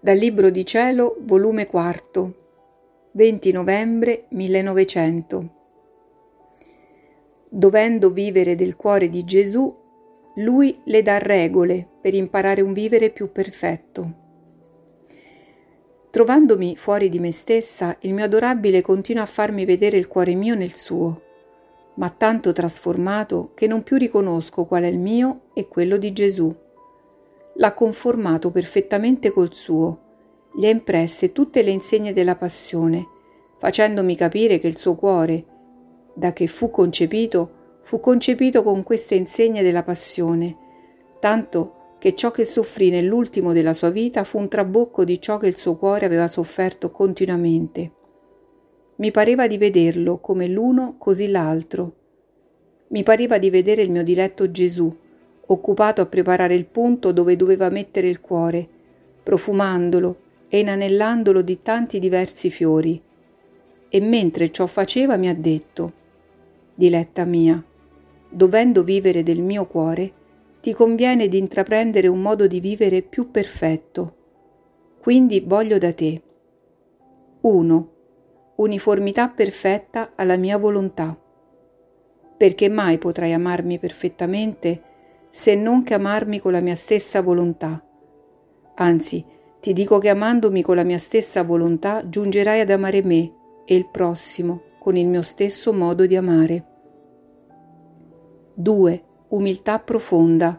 Dal Libro di Cielo, volume 4, 20 novembre 1900. Dovendo vivere del cuore di Gesù, lui le dà regole per imparare un vivere più perfetto. Trovandomi fuori di me stessa, il mio adorabile continua a farmi vedere il cuore mio nel suo, ma tanto trasformato che non più riconosco qual è il mio e quello di Gesù l'ha conformato perfettamente col suo, gli ha impresse tutte le insegne della passione, facendomi capire che il suo cuore, da che fu concepito, fu concepito con queste insegne della passione, tanto che ciò che soffrì nell'ultimo della sua vita fu un trabocco di ciò che il suo cuore aveva sofferto continuamente. Mi pareva di vederlo come l'uno così l'altro. Mi pareva di vedere il mio diletto Gesù, occupato a preparare il punto dove doveva mettere il cuore, profumandolo e inanellandolo di tanti diversi fiori. E mentre ciò faceva mi ha detto, Diletta mia, dovendo vivere del mio cuore, ti conviene di intraprendere un modo di vivere più perfetto. Quindi voglio da te 1. Uniformità perfetta alla mia volontà. Perché mai potrai amarmi perfettamente se non che amarmi con la mia stessa volontà. Anzi, ti dico che amandomi con la mia stessa volontà giungerai ad amare me e il prossimo con il mio stesso modo di amare. 2. Umiltà profonda,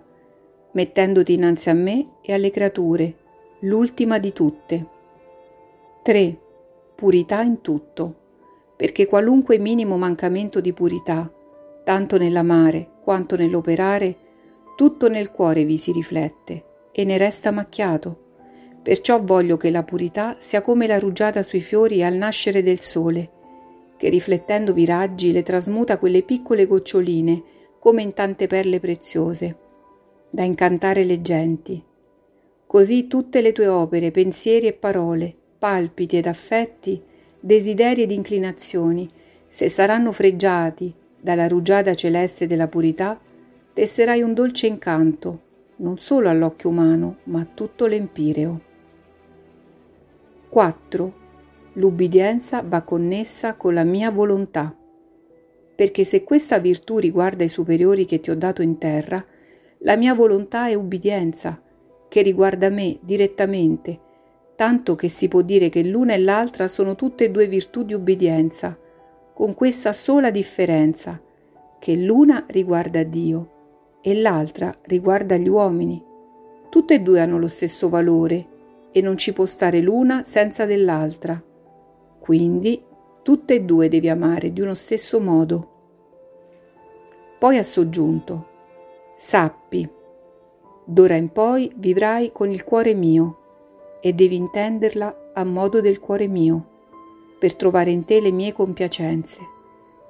mettendoti innanzi a me e alle creature, l'ultima di tutte. 3. Purità in tutto, perché qualunque minimo mancamento di purità, tanto nell'amare quanto nell'operare, tutto nel cuore vi si riflette e ne resta macchiato. Perciò voglio che la purità sia come la rugiada sui fiori al nascere del sole, che riflettendo vi raggi le trasmuta quelle piccole goccioline come in tante perle preziose, da incantare le genti. Così tutte le tue opere, pensieri e parole, palpiti ed affetti, desideri ed inclinazioni, se saranno freggiati dalla rugiada celeste della purità, tesserai un dolce incanto, non solo all'occhio umano, ma a tutto l'empireo. 4. L'ubbidienza va connessa con la mia volontà, perché se questa virtù riguarda i superiori che ti ho dato in terra, la mia volontà è ubbidienza, che riguarda me direttamente, tanto che si può dire che l'una e l'altra sono tutte e due virtù di ubbidienza, con questa sola differenza, che l'una riguarda Dio e l'altra riguarda gli uomini. Tutte e due hanno lo stesso valore e non ci può stare l'una senza dell'altra. Quindi tutte e due devi amare di uno stesso modo. Poi ha soggiunto, sappi, d'ora in poi vivrai con il cuore mio e devi intenderla a modo del cuore mio, per trovare in te le mie compiacenze.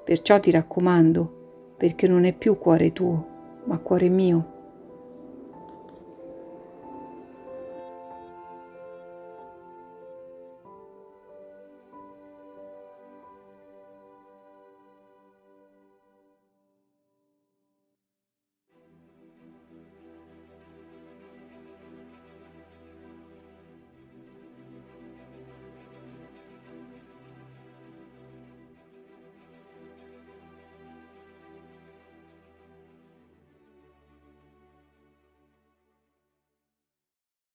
Perciò ti raccomando, perché non è più cuore tuo, ma cuore mio,